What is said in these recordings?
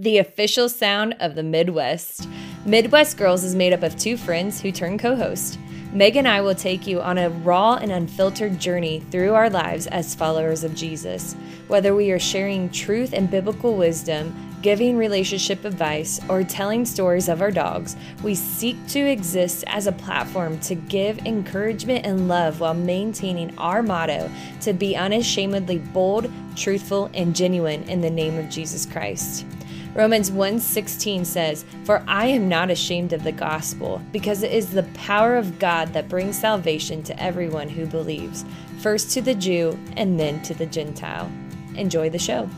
the official sound of the Midwest. Midwest Girls is made up of two friends who turn co host. Meg and I will take you on a raw and unfiltered journey through our lives as followers of Jesus. Whether we are sharing truth and biblical wisdom, giving relationship advice, or telling stories of our dogs, we seek to exist as a platform to give encouragement and love while maintaining our motto to be unashamedly bold, truthful, and genuine in the name of Jesus Christ. Romans 1:16 says, "For I am not ashamed of the gospel, because it is the power of God that brings salvation to everyone who believes, first to the Jew and then to the Gentile." Enjoy the show.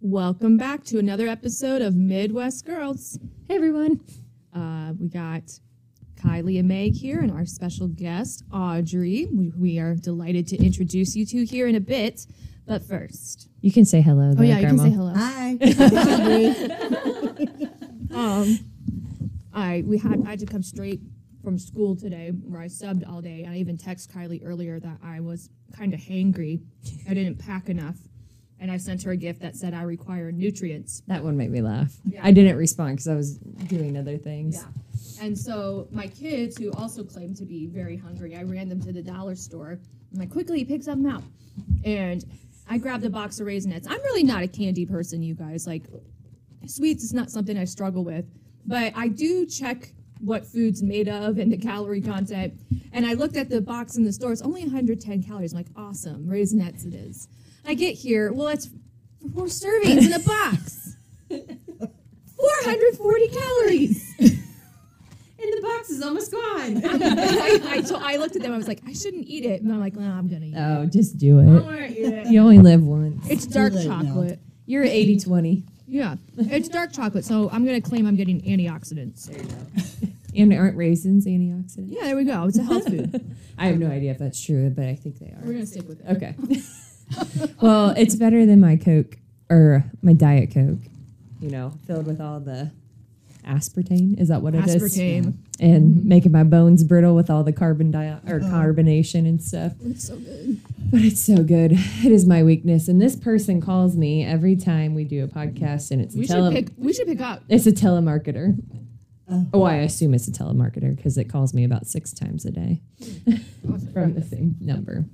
Welcome back to another episode of Midwest Girls. Hey everyone. Uh, we got Kylie and Meg here, and our special guest, Audrey. We, we are delighted to introduce you to here in a bit. But first, You can say hello. oh there, yeah, Grandma. you can say hello. Hi. Um, I we had I had to come straight from school today, where I subbed all day. I even text Kylie earlier that I was kind of hangry. I didn't pack enough, and I sent her a gift that said I require nutrients. That one made me laugh. Yeah. I didn't respond because I was doing other things. Yeah. And so my kids, who also claim to be very hungry, I ran them to the dollar store. I'm like, quickly pick something out. And I grabbed a box of Raisinets. I'm really not a candy person, you guys. Like, sweets is not something I struggle with. But I do check what food's made of and the calorie content. And I looked at the box in the store. It's only 110 calories. I'm like, awesome. Raisinets it is. I get here. Well, it's four servings in a box. 440 calories. And the box is almost gone. I, I, to- I looked at them. I was like, I shouldn't eat it. And I'm like, no, I'm gonna eat oh, it. Oh, just do it. it. I'm gonna eat it. You only live once. It's dark late now. chocolate. You're 80 20. Yeah, it's dark chocolate. So I'm gonna claim I'm getting antioxidants. There you go. And aren't raisins antioxidants? Yeah, there we go. It's a health food. I have no idea if that's true, but I think they are. We're are. gonna stick with it. Okay. well, it's better than my Coke or my Diet Coke, you know, filled with all the aspartame. Is that what it is? Aspartame. And making my bones brittle with all the carbon di- or uh-huh. carbonation and stuff. It's so good. But it's so good. It is my weakness. And this person calls me every time we do a podcast, and it's a We should pick. We should pick up. it's a telemarketer. Oh. Oh, I assume it's a telemarketer because it calls me about six times a day hmm. from the same number.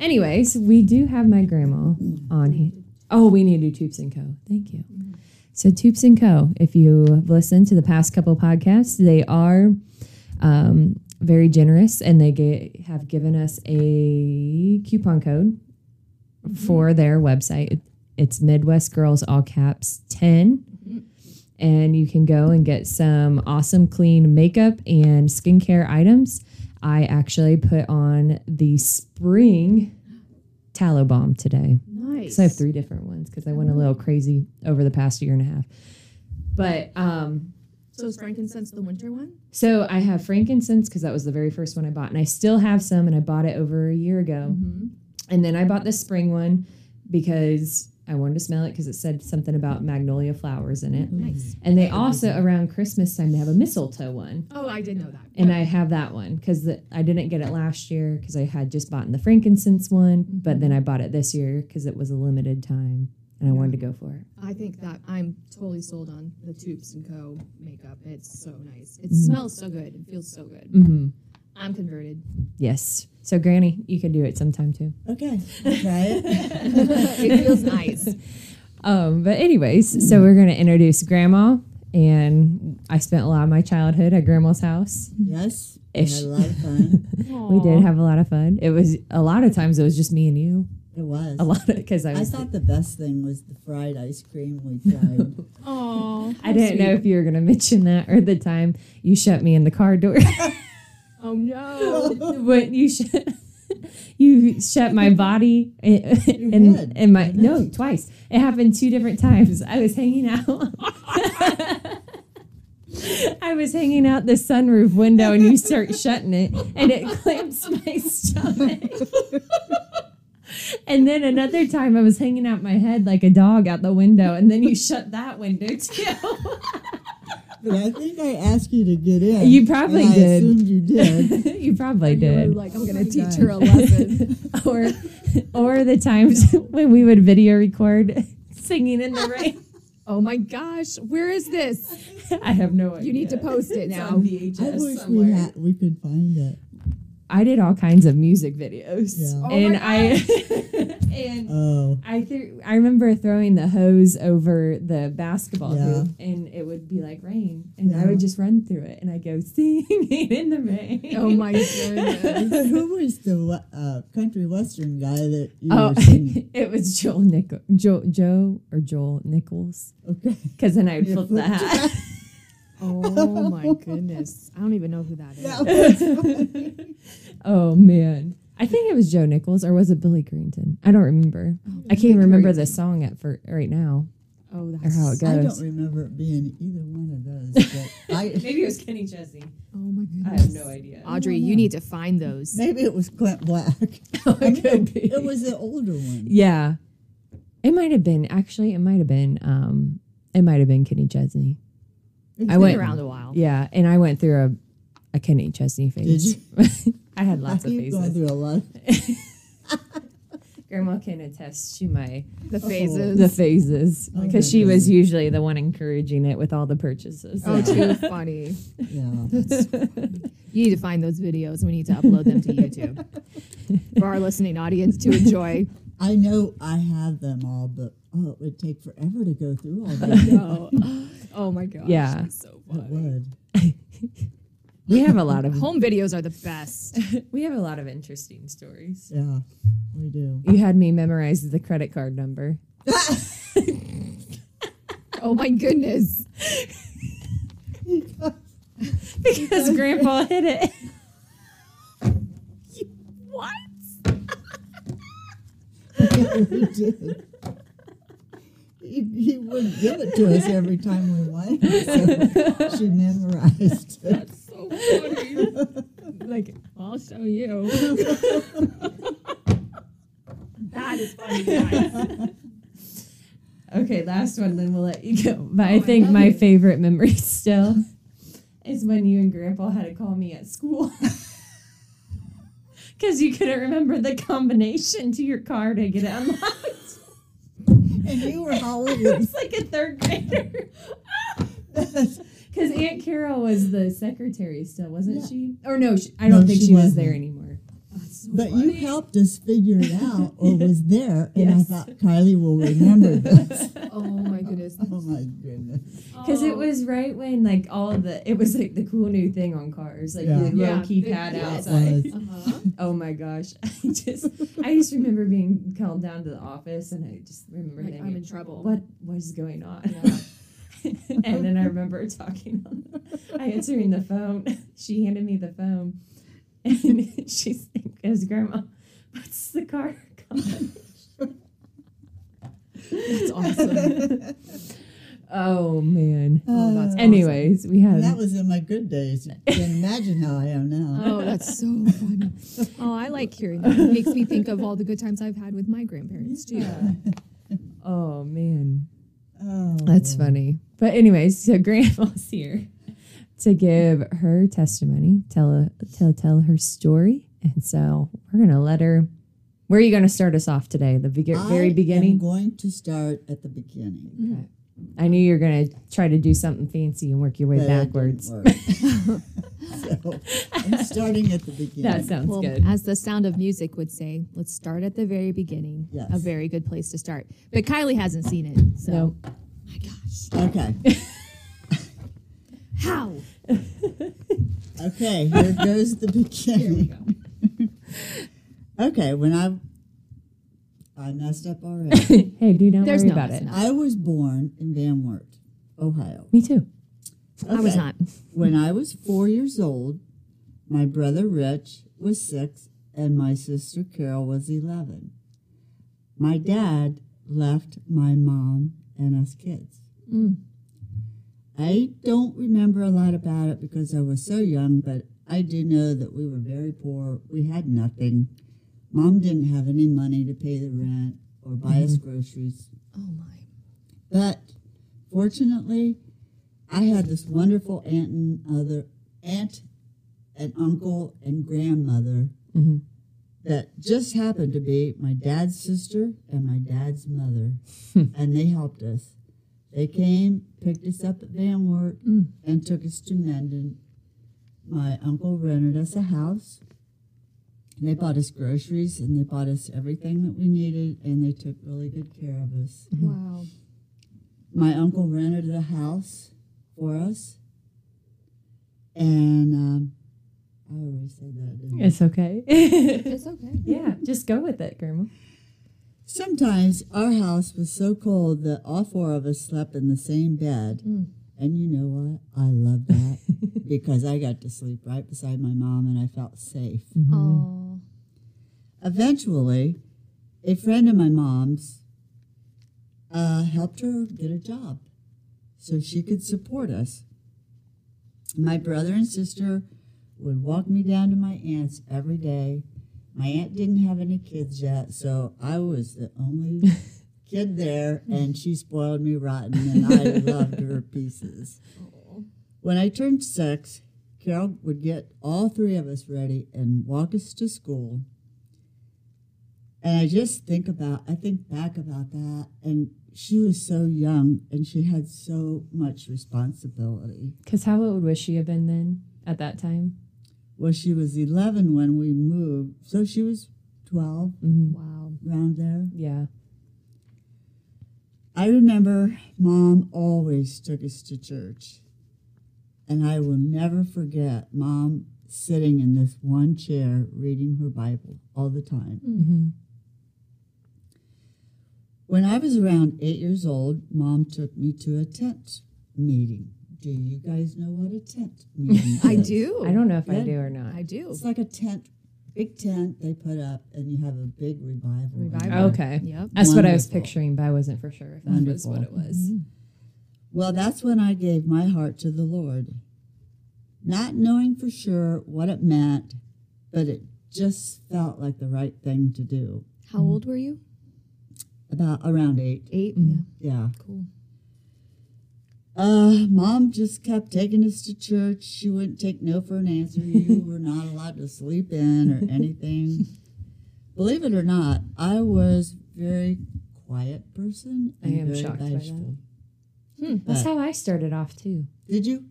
Anyways, we do have my grandma on here. Oh, we need to do Toups and Co. Thank you. So Toups and Co. If you have listened to the past couple podcasts, they are um, very generous, and they ga- have given us a coupon code for their website. It's Midwest Girls all caps ten, and you can go and get some awesome clean makeup and skincare items. I actually put on the spring tallow balm today. Nice. So I have three different ones because I went a little crazy over the past year and a half. But um, So is frankincense the winter one? so I have frankincense because that was the very first one I bought, and I still have some, and I bought it over a year ago. Mm-hmm. And then I bought the spring one because I wanted to smell it because it said something about magnolia flowers in it. Nice. And they also around Christmas time they have a mistletoe one, Oh, I did know that. and I have that one because I didn't get it last year because I had just bought the frankincense one, but then I bought it this year because it was a limited time, and I wanted to go for it. I think that I'm totally sold on the Toups and Co. makeup. It's so nice. It Mhm. smells so good. It feels so good. Mm-hmm. I'm converted. Yes. So Granny, you could do it sometime too. Okay, I'll try it. it feels nice. Um, but anyways, so we're gonna introduce Grandma, and I spent a lot of my childhood at Grandma's house. Yes, we Ish. had a lot of fun. We did have a lot of fun. It was a lot of times it was just me and you. It was. A lot of because I I thought the best thing was the fried ice cream we tried. Oh, I didn't know if you were gonna mention that or the time you shut me in the car door. Oh no. when you shut you shut my body and in my no twice. It happened two different times. I was hanging out. I was hanging out the sunroof window and you start shutting it and it clamps my stomach. and then another time I was hanging out my head like a dog out the window and then you shut that window too. But I think I asked you to get in. You probably and I did. assumed you did. you probably You were did. like, I'm gonna oh teach God. her a lesson. or or the times when we would video record singing in the rain. oh my gosh, where is this? I have no idea. You need to post it It's now. on VHS I wish somewhere. we had we could find it. I did all kinds of music videos, Yeah. Oh and my I and Oh, I threw. I remember throwing the hose over the basketball Yeah. hoop, and it would be like rain, and I would just run through it, and I go singing in the rain. Oh my goodness. who was the uh, country western guy that you Oh, were singing? it was Joel Nichol, Joe, Joe or Joel Nichols, Okay. because then I'd You flip the hat. Oh my goodness. I don't even know who that is. That. Oh man. I think it was Joe Nichols or was it Billy Greenton? I don't remember. I can't even remember the song at for right now Oh, or that's how it goes. I don't remember it being either one of those. But I Maybe it was Kenny Chesney. Oh my goodness! I have no idea. Audrey, you need to find those. maybe it was Clint Black. it could be. It was the older one. Yeah. It might have been actually. It might have been. Um. It might have been Kenny Chesney. It's I been went around a while. Yeah, and I went through a, a Kenny Chesney phase. I had lots of You've gone phases. through a lot. Grandma can attest to my The oh. phases. the phases Oh, because my she was goodness. usually the one encouraging it with all the purchases. Oh, too funny. Yeah. You need to find those videos. We need to upload them to YouTube for our listening audience to enjoy. I know I have them all, but oh, it would take forever to go through all that. No. Oh my gosh. Yeah. that's so it would. we have a lot of Home videos are the best. we have a lot of interesting stories. Yeah, we do. You had me memorize the credit card number. Oh my goodness. because grandpa hit it. What? we did. He, he wouldn't give it to us every time we went, so she memorized it. That's so funny. like, I'll show you. that is funny, guys. Okay, last one, then we'll let you go. But I oh, think my favorite memory still is when you and grandpa had to call me at school. Because you couldn't remember the combination to your car to get it unlocked. And you were how old? It was like a third grader. Because Aunt Carol was the secretary still, wasn't Yeah. she? Or no, she, I don't think she she, was there anymore. But you helped us figure it out, or was there, and Yes. I thought Kylie will remember this. Oh my goodness. Oh my goodness! Because it was right when like all the it was like the cool new thing on cars, like Yeah. the little keypad big- outside. Uh-huh. Oh my gosh. I just I just remember being called down to the office and I just remember Like, thinking, I'm in trouble. what what is going on? Yeah. and then I remember talking on I answering the phone. She handed me the phone and she's like, goes, Grandma, what's the car combination?" That's awesome. Oh man. Oh, that's Anyways, we had that was in my good days. You can imagine how I am now. Oh, that's so funny. Oh, I like hearing that. It makes me think of all the good times I've had with my grandparents too. Oh man. Oh, That's funny. But anyways, so grandma's here to give her testimony, tell tell tell her story, and so we're gonna let her. Where are you gonna start us off today? The be- very beginning. I'm going to start at the beginning. Okay. I knew you were gonna try to do something fancy and work your way but backwards. so I'm starting at the beginning. That sounds Well, good. as the sound of music would say, let's start at the very beginning. Yes. A very good place to start. But Kylie hasn't seen it, so No. my gosh. okay. How? Okay, here goes the beginning. okay, when I I messed up already. hey, do not There's worry no about it. up. I was born in Van Wert, Ohio. Me too. I was not. When I was four years old, my brother Rich was six and my sister Carol was 11. My dad left my mom and us kids. Mm. I don't remember a lot about it because I was so young, but I do know that we were very poor. We had nothing. Mom didn't have any money to pay the rent or buy us groceries. Oh my. But fortunately, I had this wonderful aunt and other aunt and uncle and grandmother hmm that just happened to be my dad's sister and my dad's mother, and they helped us. They came, picked us up at Van Wert, Mm. and took us to Mendon. My uncle rented us a house. They bought us groceries and they bought us everything that we needed, and they took really good care of us. Wow. My uncle rented a house for us, and um, I already said that. Didn't I? It's okay. It's okay. yeah, just go with it, Grandma. Sometimes our house was so cold that all four of us slept in the same bed. Mm. And you know what? I love that because I got to sleep right beside my mom and I felt safe. Mm-hmm. Oh. Eventually, a friend of my mom's uh, helped her get a job so she could support us. My brother and sister would walk me down to my aunt's every day. My aunt didn't have any kids yet, so I was the only kid there, and she spoiled me rotten, and I loved her pieces. When I turned six, Carol would get all three of us ready and walk us to school. And I just think about, I think back about that, and she was so young and she had so much responsibility. Because how old would she have been then at that time? Well, she was 11 when we moved, so she was 12, Mm-hmm. Wow. around there. Yeah. I remember mom always took us to church. And I will never forget mom sitting in this one chair reading her Bible all the time. Mm-hmm. When I was around eight years old, mom took me to a tent meeting. Do you guys know what a tent meeting is? I do. I don't know if I Good. do or not. I do. It's like a tent, big tent they put up, and you have a big revival. in Revival. there. Okay. Yep. That's what I was Wonderful. picturing, but I wasn't for sure if that was what it Wonderful. was. Well, that's when I gave my heart to the Lord. Not knowing for sure what it meant, but it just felt like the right thing to do. How old were you? About around eight. 8 Mhm. Yeah. Yeah. Cool. Uh, mom just kept taking us to church. She wouldn't take no for an answer. You were not allowed to sleep in or anything. Believe it or not, I was very quiet person. I am shocked by that. bashful. That's how I started off too. Did you?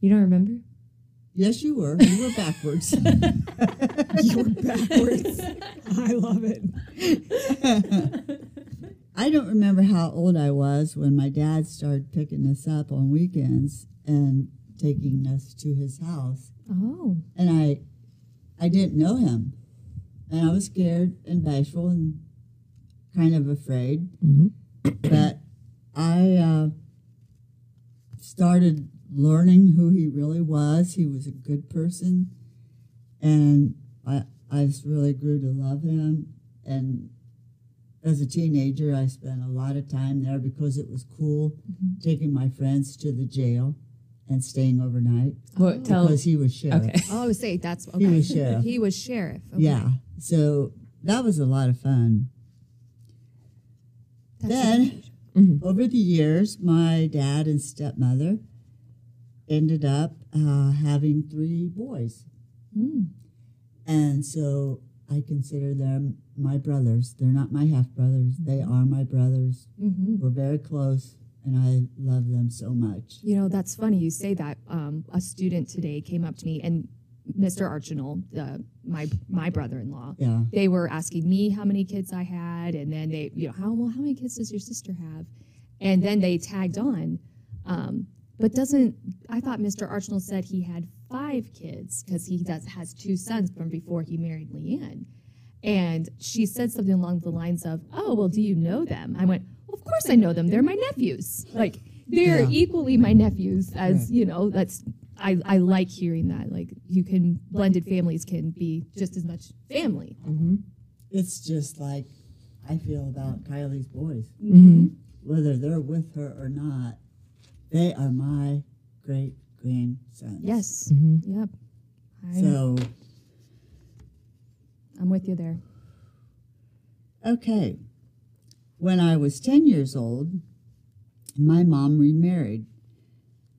You don't remember? Yes, you were. You were backwards. you were backwards. I love it. I don't remember how old I was when my dad started picking us up on weekends and taking us to his house. Oh. And I I didn't know him. And I was scared and bashful and kind of afraid. Mhm. but I uh, started learning who he really was. He was a good person. And I, I just really grew to love him. And as a teenager, I spent a lot of time there because it was cool taking my friends to the jail and staying overnight What? Tell. because he was sheriff. Okay. Oh, I would say that's okay. He was sheriff. He was sheriff. Okay. Yeah. So that was a lot of fun. That's Then, Mhm. over the years, my dad and stepmother ended up uh, having three boys. Mm. And so I consider them my brothers. They're not my half brothers, they are my brothers. hmm We're very close, and I love them so much. You know, that's funny you say that. Um, a student today came up to me, and Mr. Archinal, uh, my my brother-in-law, Yeah. they were asking me how many kids I had, and then they, you know, how well, how many kids does your sister have? And then they tagged on. Um, but doesn't I thought Mr. Archinal said he had five kids because he does has two sons from before he married Leanne. And she said something along the lines of, "Oh, well, do you know them?" I went, well, "Of course I know them. They're my nephews. Like they're Yeah. equally my nephews as you know. That's I I like hearing that. Like you can blended families can be just as much family. Mm-hmm. It's just like I feel about Kylie's boys. Mm-hmm. Whether they're with her or not, they are my great grandsons. Yes. Mm-hmm. Yep. I, So, I'm with you there. okay. When I was 10 years old, my mom remarried.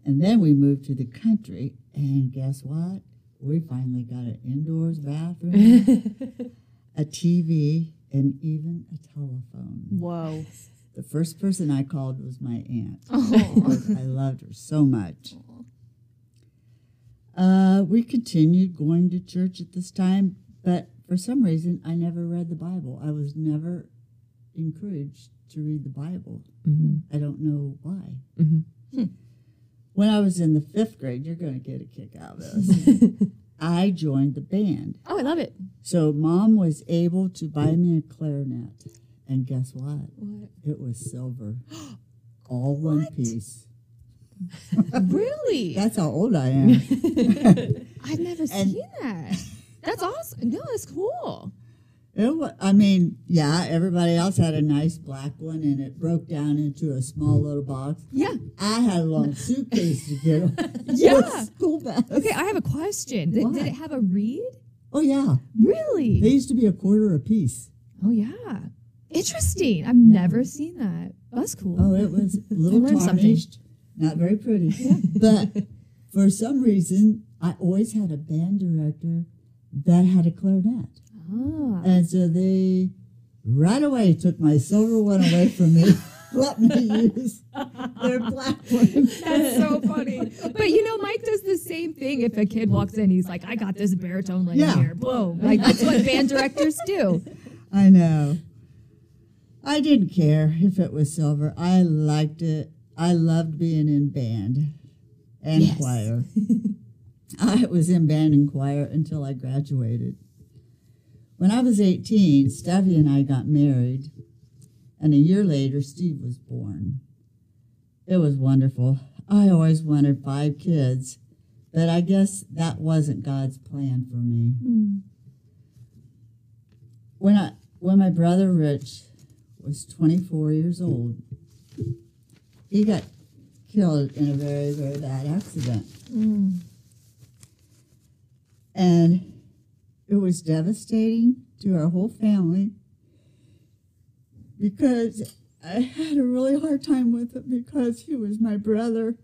And then we moved to the country, and guess what? We finally got an indoors bathroom, a TV, and even a telephone. Whoa. The first person I called was my aunt Oh. I loved her so much. Uh, we continued going to church at this time, but for some reason, I never read the Bible. I was never encouraged to read the Bible. Mhm. I don't know why. Mhm. When I was in the fifth grade, you're going to get a kick out of this. I joined the band. Oh, I love it. So mom was able to buy me a clarinet. And guess what? What? It was silver. All one What? piece. Really? That's how old I am. I've never And- seen that. That's awesome. No, that's cool. It wa- I mean, yeah, everybody else had a nice black one and it broke down into a small little box. Yeah. I had a long suitcase to get. Yeah. School bus. Okay, I have a question. Did, did it have a reed? Oh, yeah. Really? They used to be a quarter a piece. oh, yeah. Interesting. I've never seen that. That's cool. Oh, it was a little learned something. Not very pretty. but for some reason, I always had a band director that had a clarinet. Ah. And so they right away took my silver one away from me, let me use their black one. That's so funny. But you know, Mike does the same thing. If a kid walks in, he's like, I got this baritone laying Yeah. here. Boom. Like, that's what band directors do. I know. I didn't care if it was silver. I liked it. I loved being in band and Yes. choir. I was in band and choir until I graduated. When I was 18, Steffi and I got married, and a year later, Steve was born. It was wonderful. I always wanted five kids, but I guess that wasn't God's plan for me. Hmm. When I when my brother Rich was 24 years old, he got killed in a very very bad accident. And it was devastating to our whole family because I had a really hard time with it because he was my brother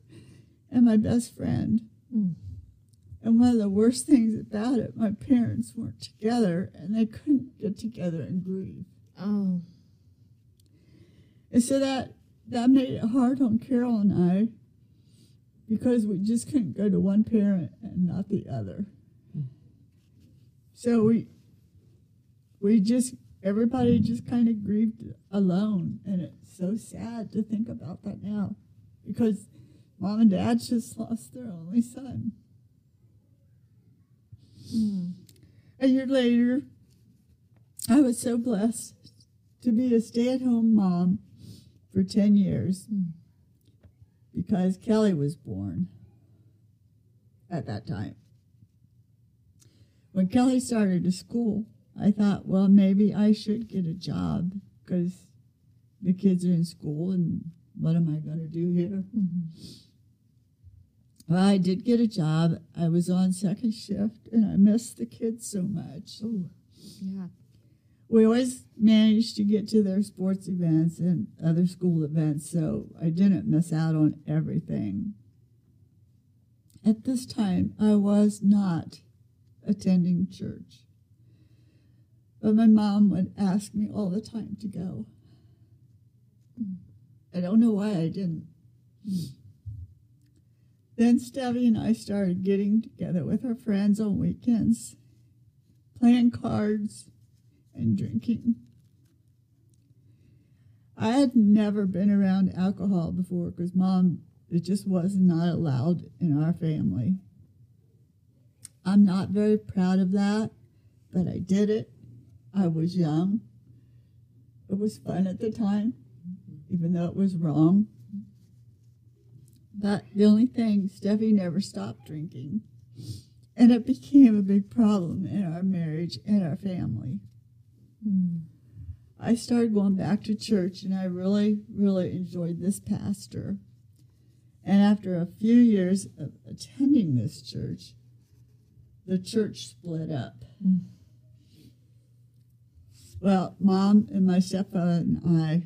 and my best friend. And one of the worst things about it, my parents weren't together and they couldn't get together and grieve. Oh. And so that that made it hard on Carol and I because we just couldn't go to one parent and not the other. So we we just everybody just kind of grieved alone and it's so sad to think about that now because mom and dad just lost their only son. Hmm. A year later, I was so blessed to be a stay at home mom for 10 years because Kelly was born at that time. When Kelly started to school, I thought, well, maybe I should get a job because the kids are in school and what am I going to do here? Well, I did get a job. I was on second shift and I missed the kids so much. Ooh. Yeah. We always managed to get to their sports events and other school events, so I didn't miss out on everything. At this time, I was not attending church, but my mom would ask me all the time to go. I don't know why I didn't. Then Stevie and I started getting together with our friends on weekends, playing cards and drinking. I had never been around alcohol before because mom, it just was not allowed in our family. I'm not very proud of that, but I did it. I was young. It was fun at the time, even though it was wrong. But the only thing, Steffi never stopped drinking. And it became a big problem in our marriage and our family. I started going back to church and I really, really enjoyed this pastor. And after a few years of attending this church, the church split up. Well, mom and my stepfather and I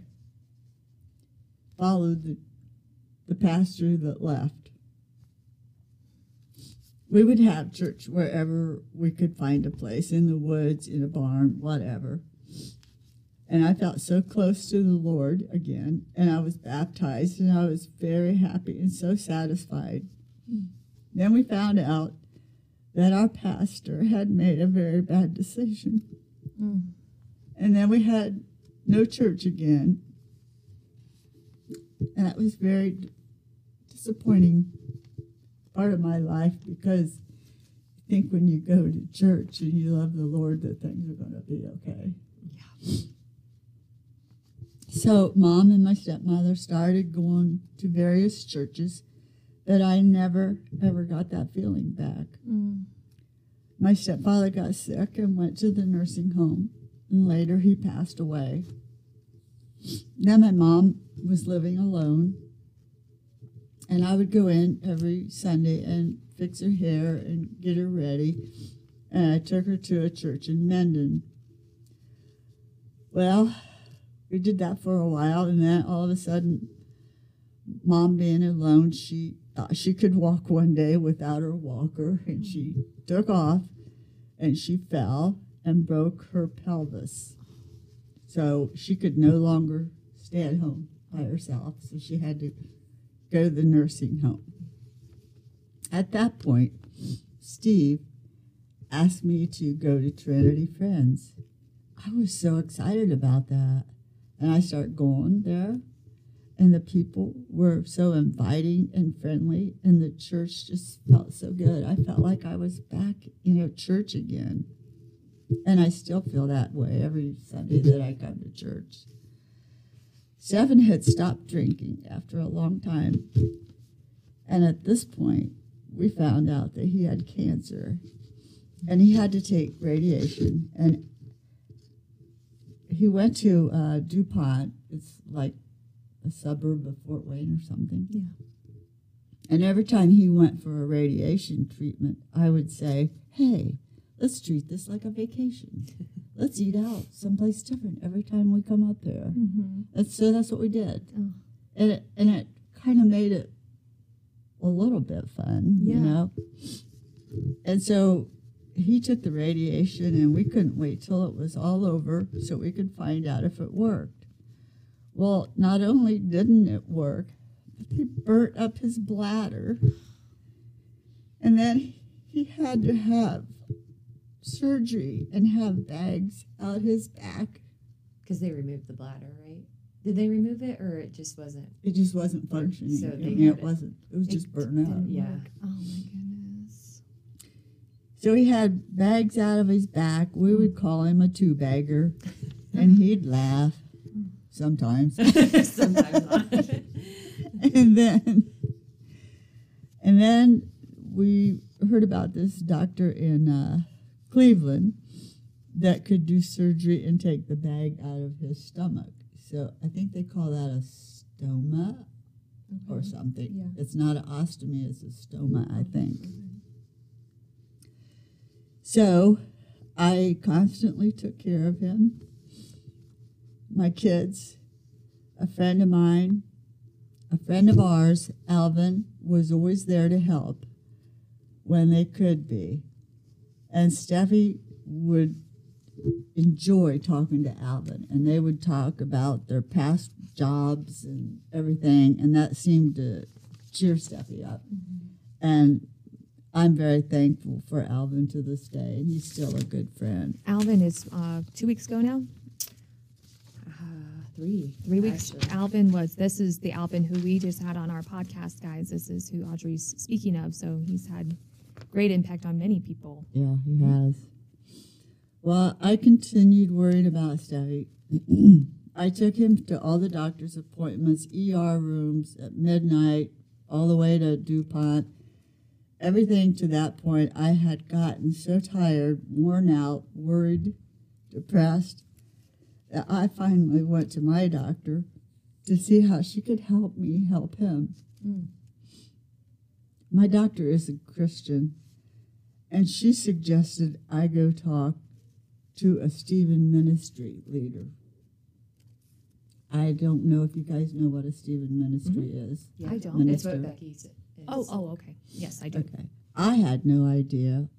followed the, the pastor that left. we would have church wherever we could find a place in the woods, in a barn, whatever. And I felt so close to the Lord again, and I was baptized, and I was very happy and so satisfied. Then we found out that our pastor had made a very bad decision. And then we had no church again. And that was very disappointing part of my life because I think when you go to church and you love the Lord that things are going to be okay. So, mom and my stepmother started going to various churches, but I never, ever got that feeling back. Mm. My stepfather got sick and went to the nursing home, and later he passed away. Then my mom was living alone, and I would go in every Sunday and fix her hair and get her ready, and I took her to a church in Mendon. Well, we did that for a while, and then all of a sudden, mom being alone, she thought she could walk one day without her walker, and she took off, and she fell and broke her pelvis. So she could no longer stay at home by herself, so she had to go to the nursing home. At that point, Steve asked me to go to Trinity Friends. I was so excited about that. And I started going there, and the people were so inviting and friendly, and the church just felt so good. I felt like I was back in a church again. And I still feel that way every Sunday that I come to church. Stephen had stopped drinking after a long time. And at this point, we found out that he had cancer and he had to take radiation. And he went to uh, DuPont. It's like a suburb of Fort Wayne or something. Yeah. And every time he went for a radiation treatment, I would say, hey, let's treat this like a vacation. Let's eat out someplace different every time we come up there. Mm-hmm. And so that's what we did. Oh. And it, and it kind of made it a little bit fun, Yeah. you know? And so he took the radiation, and we couldn't wait till it was all over so we could find out if it worked. Well, not only didn't it work, but he burnt up his bladder. And then he had to have surgery and have bags out his back. Because they removed the bladder, right? Did they remove it, or it just wasn't? It just wasn't functioning. So I they mean, it it- wasn't. It was it just burnt out. didn't- Yeah. Oh my goodness. So he had bags out of his back. We would call him a two bagger, and he'd laugh sometimes. Sometimes and then, and then we heard about this doctor in uh, Cleveland that could do surgery and take the bag out of his stomach. So I think they call that a stoma or something. Yeah. It's not an ostomy; it's a stoma, I think. So I constantly took care of him, my kids, a friend of mine, a friend of ours, Alvin, was always there to help when they could be. And Steffi would enjoy talking to Alvin, and they would talk about their past jobs and everything, and that seemed to cheer Steffi up. Mm-hmm. And I'm very thankful for Alvin to this day, and he's still a good friend. Alvin is uh, two weeks ago now. Three. Three weeks. actually. Alvin was. This is the Alvin who we just had on our podcast, guys. This is who Audrey's speaking of. So he's had great impact on many people. Yeah, he has. Well, I continued worrying about Steffi. I took him to all the doctor's appointments, ER rooms at midnight, all the way to DuPont. Everything to that point, I had gotten so tired, worn out, worried, depressed, that I finally went to my doctor to see how she could help me help him. Mm. My doctor is a Christian, and she suggested I go talk to a Stephen ministry leader. I don't know if you guys know what a Stephen ministry mm-hmm. is. I don't. It's what Becky said. Oh, oh, okay. Yes, I do. Okay. I had no idea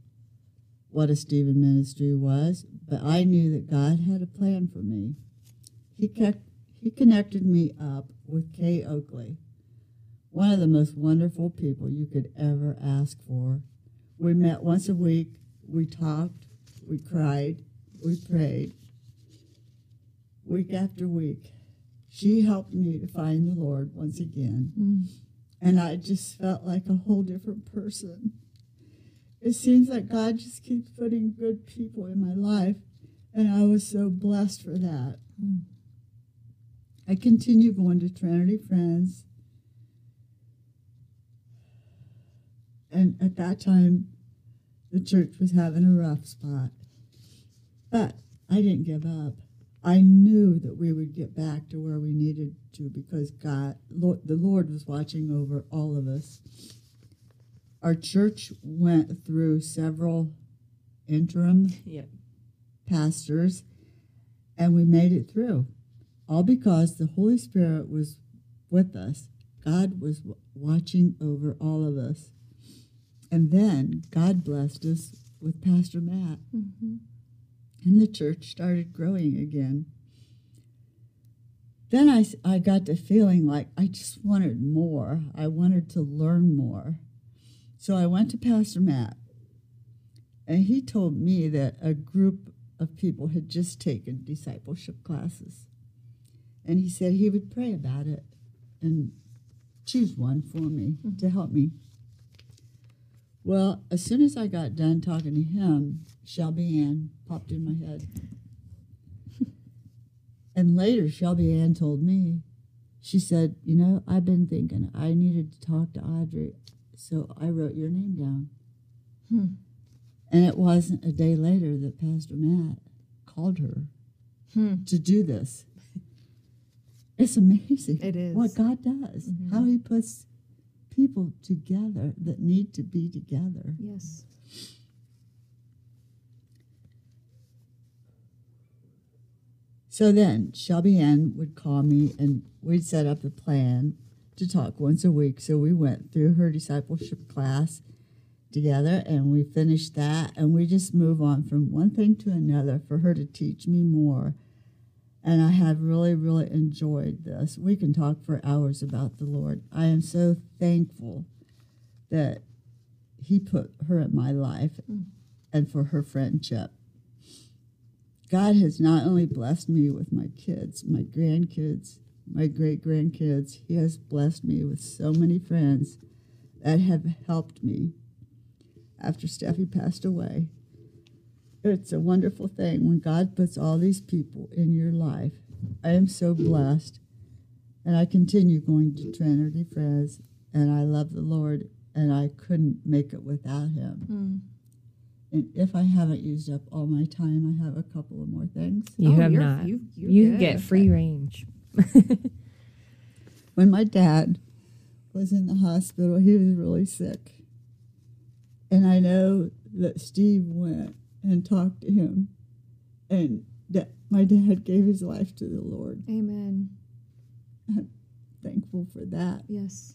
what a Stephen ministry was, but I knew that God had a plan for me. He kept, he connected me up with Kay Oakley, one of the most wonderful people you could ever ask for. We met once a week, we talked, we cried, we prayed. Week after week, she helped me to find the Lord once again. Mm. And I just felt like a whole different person. It seems like God just keeps putting good people in my life, and I was so blessed for that. I continue going to Trinity Friends. And at that time, the church was having a rough spot. But I didn't give up. I knew that we would get back to where we needed to because God, Lord, the Lord was watching over all of us. Our church went through several interim Yep. pastors, and we made it through. All because the Holy Spirit was with us. God was watching over all of us. And then God blessed us with Pastor Matt. Mm-hmm. And the church started growing again. Then I, I got to feeling like I just wanted more. I wanted to learn more. So I went to Pastor Matt, and he told me that a group of people had just taken discipleship classes. And he said he would pray about it and choose one for me mm-hmm. to help me. Well, as soon as I got done talking to him, Shelby Ann popped in my head. and later, Shelby Ann told me, she said, You know, I've been thinking I needed to talk to Audrey, so I wrote your name down. Hmm. And it wasn't a day later that Pastor Matt called her Hmm. to do this. It's amazing It is. what God does, Mhm. how He puts people together that need to be together. Yes. So then Shelby Ann would call me and we'd set up a plan to talk once a week. So we went through her discipleship class together and we finished that and we just move on from one thing to another for her to teach me more. And I have really, really enjoyed this. We can talk for hours about the Lord. I am so thankful that He put her in my life mm. and for her friendship. God has not only blessed me with my kids, my grandkids, my great grandkids, He has blessed me with so many friends that have helped me after Steffi passed away. It's a wonderful thing when God puts all these people in your life. I am so blessed. And I continue going to Trinity Friends, and I love the Lord, and I couldn't make it without Him. Hmm. And if I haven't used up all my time, I have a couple of more things. You Oh, have you're- not. you- you're you get free range. When my dad was in the hospital, he was really sick. And I know that Steve went and talked to him, and that my dad gave his life to the Lord. Amen. I'm Thankful for that. Yes.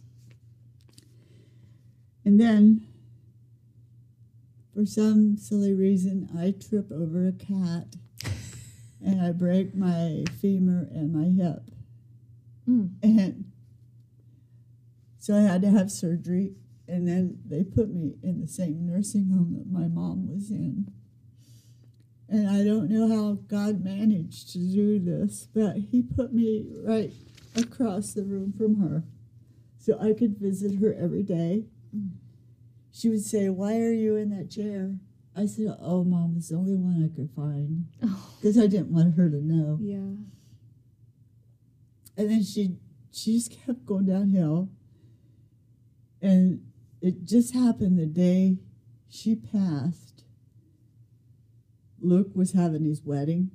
And then, for some silly reason, I trip over a cat and I break my femur and my hip. Mm. And so I had to have surgery. And then they put me in the same nursing home that my mom was in. And I don't know how God managed to do this, but He put me right across the room from her so I could visit her every day. She would say, Why are you in that chair? I said, Oh, Mom, it's the only one I could find Oh, because I didn't want her to know. yeah. And then she she just kept going downhill. And it just happened the day she passed. Luke was having his wedding.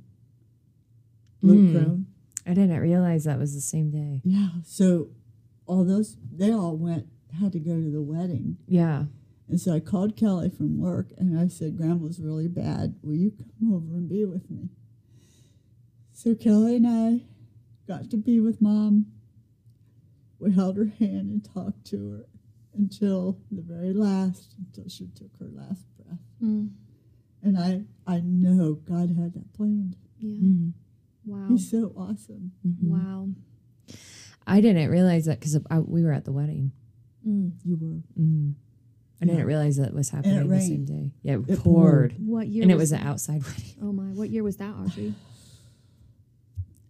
Luke Mm. Crone. I didn't realize that was the same day. Yeah. So all those they all went had to go to the wedding. Yeah. And so I called Kelly from work and I said, Grandma's really bad. Will you come over and be with me? So Kelly and I got to be with mom. We held her hand and talked to her. until the very last, until she took her last breath. Mm. And I, I know God had that planned. Yeah. Mhm. Wow. He's so awesome. Mhm. Wow. I didn't realize that because we were at the wedding. Mm. You were. I didn't Yeah. realize that was happening the rained. same day. Yeah, it, It poured. poured. What year? And it was that? an outside wedding. Oh my! What year was that, Audrey?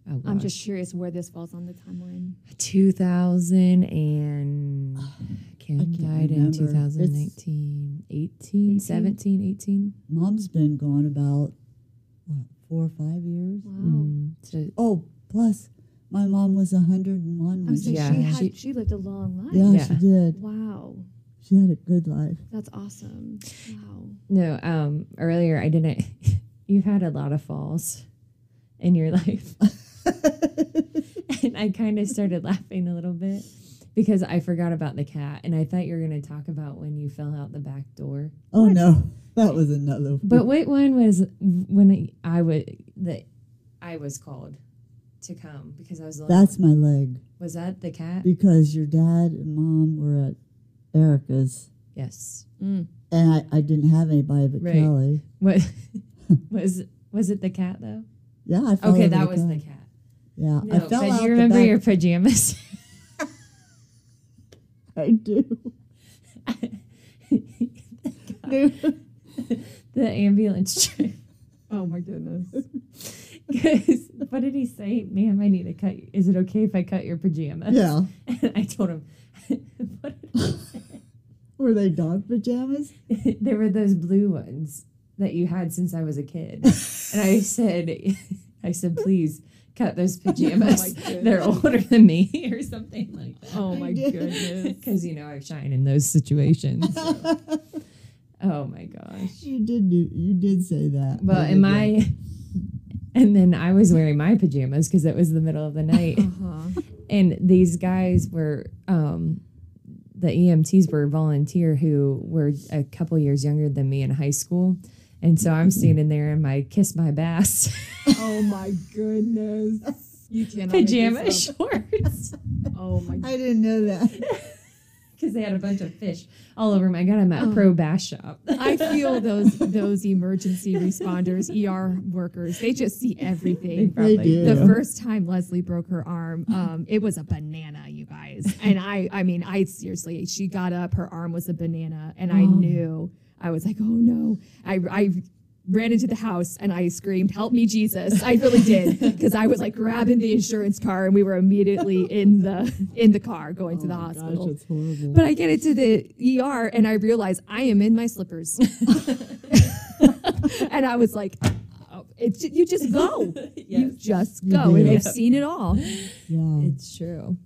Oh, I'm gosh. just curious where this falls on the timeline. 2000 and Kim I can't died in remember. 2019, 18, 17, 18. Mom's been gone about, what, four or five years? Wow. Mm, so, Oh, plus, my mom was 101 I when was she like, Yeah, she had she- she, lived a long life. Yeah, Yeah. she did. Wow. She had a good life. That's awesome. Wow. no, um, earlier I didn't. You've had a lot of falls in your life. and I kind of started laughing a little bit because I forgot about the cat. And I thought you were going to talk about when you fell out the back door. Oh, no. That was another But what one was when I was that I was called to come because I was the only That's my leg. Was that the cat? Because your dad and mom were at Erica's, Yes. Mm. and I, I didn't have anybody but Right. Kelly. What was was it the cat though? Yeah, I fell Okay, that the was the cat. cat. Yeah, No, I fell but out do you remember the your pajamas? I do. the ambulance trip. Oh my goodness. 'Cause what did he say? Ma'am, I need to cut. Is it okay if I cut your pajamas? yeah. And I told him, what did say? Were they dog pajamas? there were those blue ones that you had since I was a kid. and I said, I said, please cut those pajamas. goodness. They're older than me or something like that. Oh my goodness. Because, you know, I shine in those situations. so. Oh my gosh. You did do. You did say that. Well, I and my, and then I was wearing my pajamas because it was the middle of the night. Uh-huh. And these guys were um the EMTs were volunteer who were a couple years younger than me in high school. And so I'm standing there in my kiss my bass Oh my goodness. You cannot make pajama this up. shorts Oh my that. I didn't know that. because they had a bunch of fish all over my. I got them at Pro Bass Shop. I feel those those emergency responders, ER workers. They just see everything. They do. The first time Leslie broke her arm, um, it was a banana, you guys. And I, I mean, I seriously, she got up, her arm was a banana, and I knew. I was like, oh no. I, I ran into the house and I screamed, help me, Jesus. I really did because I was like grabbing the insurance car, and we were immediately in the in the car going to the Oh hospital. Gosh, it's horrible. But I get into the ER and I realize I am in my slippers. and I was like, oh, it's, you just go. You just go. do. And I've seen it all. yeah. It's true.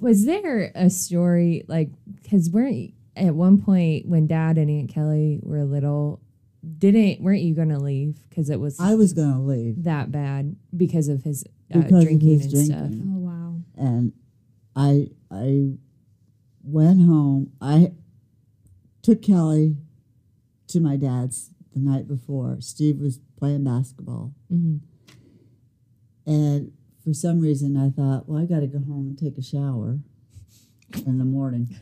Was there a story like because weren't at one point when Dad and Aunt Kelly were little, didn't weren't you going to leave because it was I was gonna leave that bad because of his uh, because drinking of his and drinking. stuff? Oh, wow. and I I went home. I took Kelly to my dad's the night before. Steve was playing basketball, hmm and for some reason I thought, well, I got to go home and take a shower in the morning.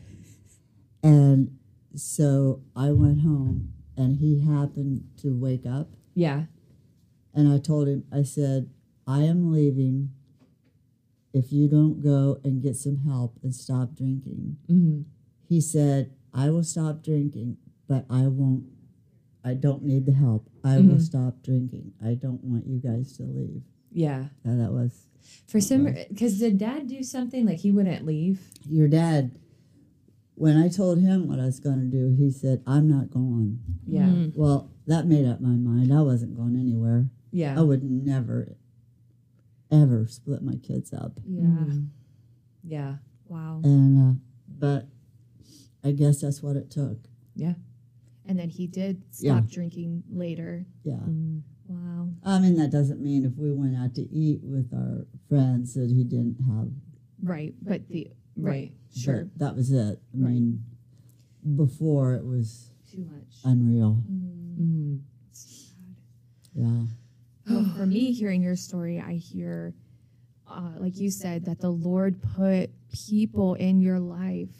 And so I went home, and he happened to wake up, Yeah. and I told him, I said, I am leaving. If you don't go and get some help and stop drinking, hmm he said, I will stop drinking, but I won't, I don't need the help. I will Mhm. stop drinking. I don't want you guys to leave. Yeah. Yeah, that was For some, because did Dad do something like he wouldn't leave? your dad. When I told him what I was going to do, he said, I'm not going. Yeah. Mm. Well, that made up my mind. I wasn't going anywhere. Yeah. I would never, ever split my kids up. Yeah. Mhm. Yeah. Wow. And, uh, but I guess that's what it took. Yeah. And then he did Yeah. stop drinking later. Yeah. Mm. Wow. I mean, that doesn't mean if we went out to eat with our friends that he didn't have. Right. But the, right. Right. Sure. but that was it. I Right. mean, before it was Too much. unreal. Mm. Mm. Yeah. Well, for me, hearing your story, I hear, uh, like you said, that the Lord put people in your life,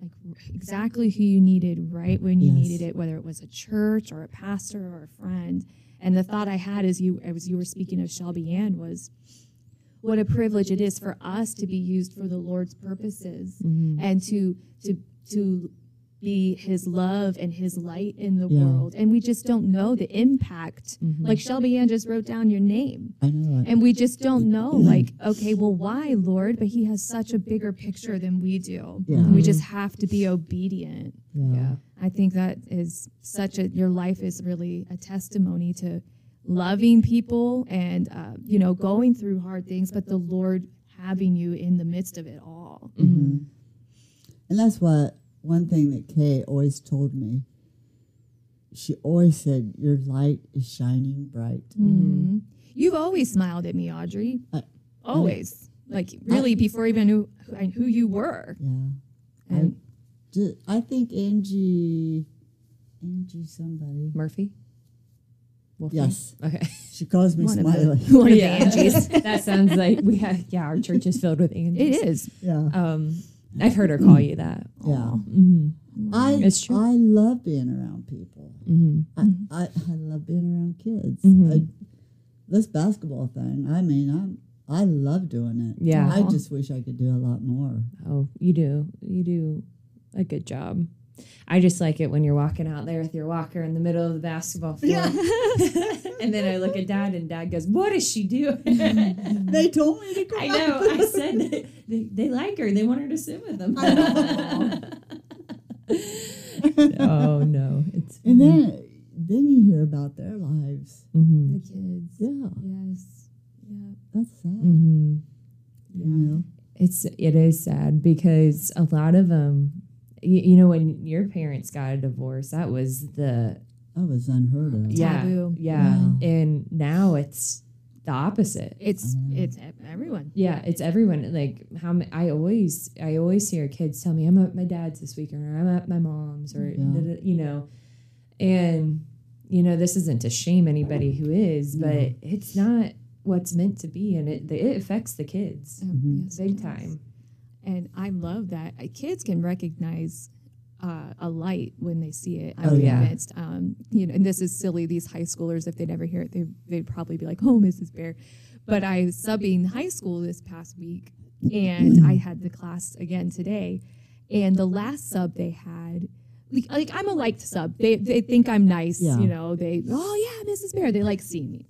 like exactly who you needed right when you Yes. needed it, whether it was a church or a pastor or a friend. And the thought I had as you as you were speaking of Shelby Ann was what a privilege it is for us to be used for the Lord's purposes mm-hmm. and to to to be his love and his light in the Yeah. world. And we just don't know the impact. Mm-hmm. Like Shelby Ann just wrote down your name. I know. And we just don't know, mm. like, okay, well, why, Lord? But He has such a bigger picture than we do. Yeah. We just have to be obedient. Yeah. Yeah. I think that is such a, your life is really a testimony to loving people and, uh, you know, going through hard things, but the Lord having you in the midst of it all. Mhm. And that's what one thing that Kay always told me. She always said, "Your light is shining bright." Mhm. You've always smiled at me, Audrey. I- always. Like, really, before I even knew who, you were. Yeah. And Ju- I think Angie, Angie, somebody. Murphy. Wolfie? Yes, Okay. she calls me One of the- Smiley. one of Yeah. the Angies. that sounds like we have. Yeah, our church is filled with Angies. It is. Yeah, Um, I've heard her call you that. yeah. hmm I It's true. I love being around people. hmm I, I, I love being around kids. Mhm. I, this basketball thing. I mean, I'm I love doing it. Yeah. I just wish I could do a lot more. Oh, you do. You do a good job. I just like it when you're walking out there with your walker in the middle of the basketball field. and then I look at dad, and dad goes, What is she doing? They told me to come. I know. I said that they, they like her. They want her to sit with them. oh, no. It's And then then you hear about their lives. hmm The kids. Yeah, Yes. Yeah. that's sad. hmm You know. It's it is sad because a lot of them, you, you know, when your parents got a divorce, that was the That was unheard of. yeah, Taboo. yeah, and now it's the opposite. It's Mhm. it's e- everyone. Yeah, it's everyone. Like how ma- I always, I always hear kids tell me, "I'm at my dad's this weekend," or "I'm at my mom's," or Yeah. da- da- you know, and you know, this isn't to shame anybody who is, but No. it's not what's meant to be, and it it affects the kids yes, it big does. time. And I love that Uh, kids can recognize uh, a light when they see it. Oh, I'm yeah. convinced. Um, you know, and this is silly. These high schoolers, if they never hear it, they they'd probably be like, "Oh, Mrs. Bear." But I was subbing high school this past week, and I had the class again today. And the last sub they had, like, like I'm a liked sub. They they think I'm nice. Yeah. You know, they oh yeah, Mrs. Bear. They like seeing me,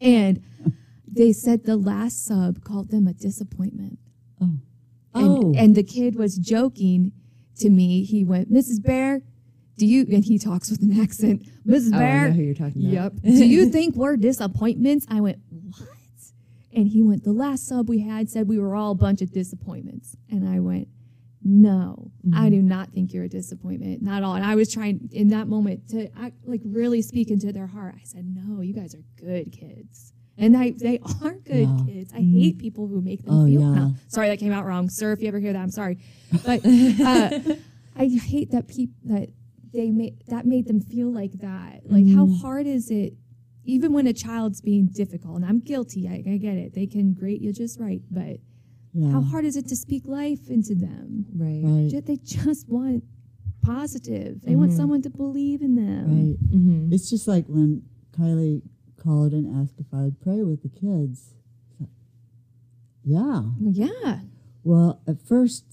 and they said the last sub called them a disappointment. Oh. And, Oh. and the kid was joking to me. He went, Mrs. Bear, do you, and he talks with an accent, Mrs. Oh, I Bear, know who you're talking about. yep. do you think we're disappointments? I went, what? And he went, the last sub we had said we were all a bunch of disappointments. And I went, no, I mm-hmm. do not think you're a disappointment, not at all. And I was trying in that moment to act, like really speak into their heart. I said, no, you guys are good kids. And I, they are good Yeah. kids. I hate people who make them Oh, feel. yeah. no, sorry, that came out wrong, sir. If you ever hear that, I'm sorry. But uh, I hate that people that they made that made them feel like that. Like, how hard is it? Even when a child's being difficult, and I'm guilty, I, I get it. They can grate you just right, but Yeah. how hard is it to speak life into them? Right. Right. They just want positive. They want Mhm. someone to believe in them. Right. hmm It's just like when Kylie called and asked if I would pray with the kids. Yeah. Yeah. Well, at first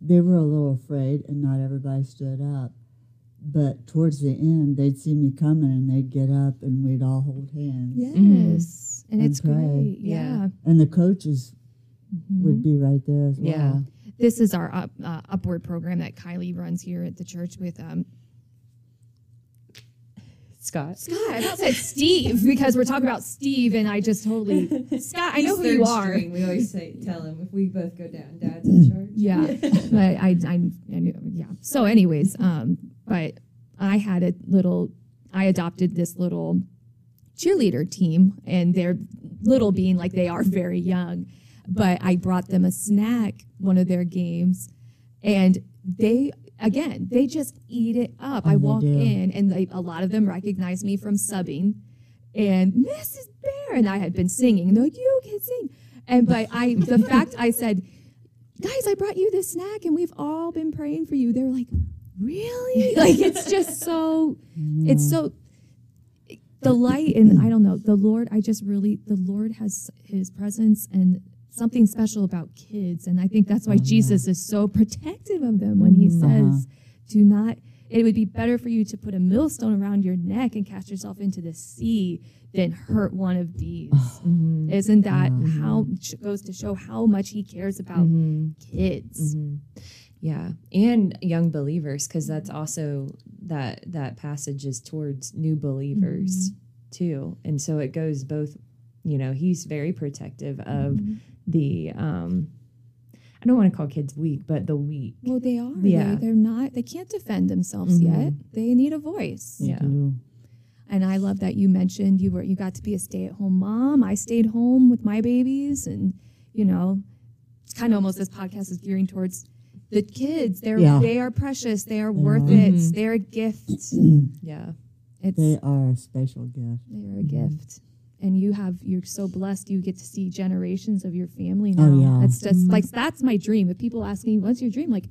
they were a little afraid and not everybody stood up. But towards the end, they'd see me coming and they'd get up and we'd all hold hands. Yes. And, And it's pray. great. Yeah. Yeah. And the coaches Mhm. would be right there as well. Yeah. This is our up, uh, upward program that Kylie runs here at the church with um, Scott. Scott. I about said Steve because we're talking about Steve, and I just totally Scott. I know who you are. We always say, tell him if we both go down, Dad's in charge. Yeah, but I, I, I knew, yeah. So, anyways, um, but I had a little. I adopted this little cheerleader team, and they're little being like they are very young. But I brought them a snack one of their games, and they again they just eat it up. Oh, I walk in, and they, a lot of them recognize me from subbing, and Mrs. Bear, and I had been singing. And they're like, "You can sing," and but I the fact I said guys, I brought you this snack and we've all been praying for you. They were like, really? like, it's just so, it's so, the light and I don't know, the Lord, I just really, the Lord has his presence and something special about kids. And I think that's why mm-hmm. Jesus is so protective of them when he mm-hmm. says, do not, it would be better for you to put a millstone around your neck and cast yourself into the sea than hurt one of these. Mm-hmm. Isn't that how goes to show how much he cares about kids? Yeah, and young believers, because that's also that that passage is towards new believers too, and so it goes both. You know, he's very protective of the. um I don't want to call kids weak, but the weak. Well, they are. Yeah. They, they're not. They can't defend themselves yet. They need a voice. Yeah. And I love that you mentioned you were you got to be a stay at home mom. I stayed home with my babies, and you know, it's kind of almost this podcast is gearing towards the kids. They're Yeah. they are precious. They are worth it. They're a gift. Yeah, It's They are a special gift. they're a gift. And you have you're so blessed you get to see generations of your family oh, now. Oh, yeah. That's just mm-hmm. like that's my dream. If people ask me, What's your dream? Like,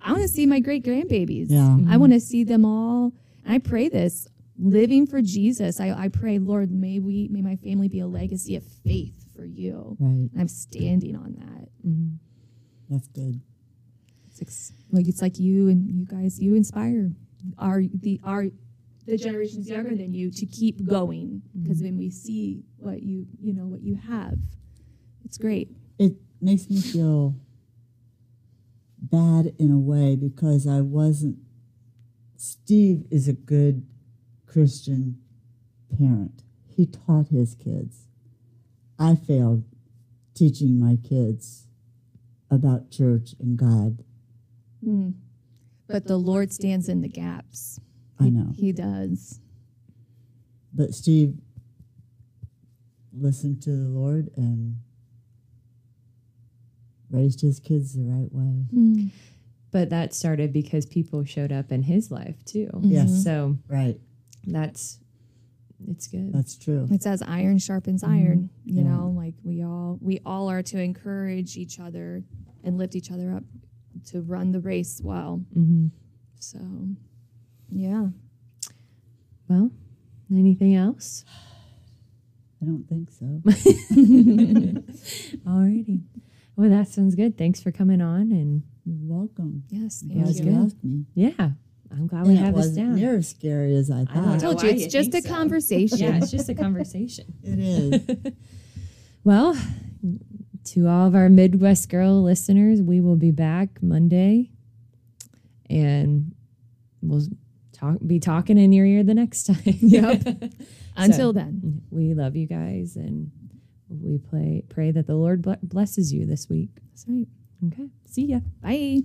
I want to see my great grandbabies. Yeah. I mm-hmm. want to see them all. And I pray this, living for Jesus. I, I pray, Lord, may we may my family be a legacy of faith for you. Right. And I'm standing on that. Mm-hmm. That's good. It's ex- like it's like you and you guys, you inspire our the our the generations younger than you to keep going because mm-hmm. when we see what you you know what you have, it's great. It makes me feel bad in a way because I wasn't. Steve is a good Christian parent. He taught his kids. I failed teaching my kids about church and God. Hmm. But the Lord stands in the gaps. I know. He does. But Steve listened to the Lord and raised his kids the right way. but that started because people showed up in his life too. Yes. so Right. that's it's good. That's true. It says iron sharpens iron. You Yeah. know, like we all we all are to encourage each other and lift each other up to run the race well. Mhm. So, yeah. Well, anything else? I don't think so. Alrighty. Well, that sounds good. Thanks for coming on, and You're welcome. Yes. Thank Yeah, Glad you. you good. asked me. yeah, I'm glad And we have this wasn't down. near as scary as I I thought. don't I told you it's you just a so. conversation. yeah, it's just a conversation. It is. Well, to all of our Midwest Girl listeners, we will be back Monday, and we'll talk. Be talking in your ear the next time. Yep. Until then. we love you guys, and we play, pray that the Lord blesses you this week. That's right. Okay, see ya. Bye.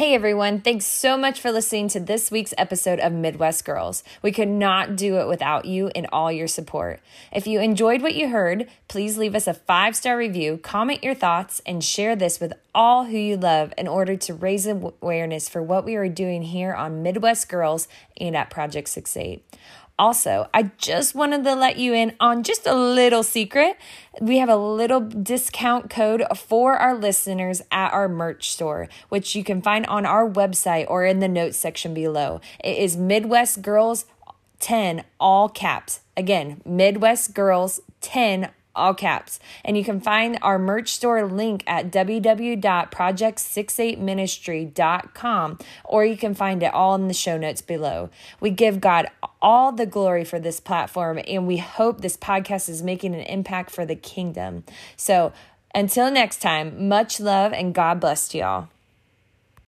Hey everyone, thanks so much for listening to this week's episode of Midwest Girls. We could not do it without you and all your support. If you enjoyed what you heard, please leave us a five star review, comment your thoughts, and share this with all who you love in order to raise awareness for what we are doing here on Midwest Girls and at Project 68. Also, I just wanted to let you in on just a little secret. We have a little discount code for our listeners at our merch store, which you can find on our website or in the notes section below. It is Midwest Girls 10, all caps. Again, Midwest Girls 10, all caps. And you can find our merch store link at www.project68ministry.com or you can find it all in the show notes below. We give God all the glory for this platform and we hope this podcast is making an impact for the kingdom. So until next time, much love and God bless y'all.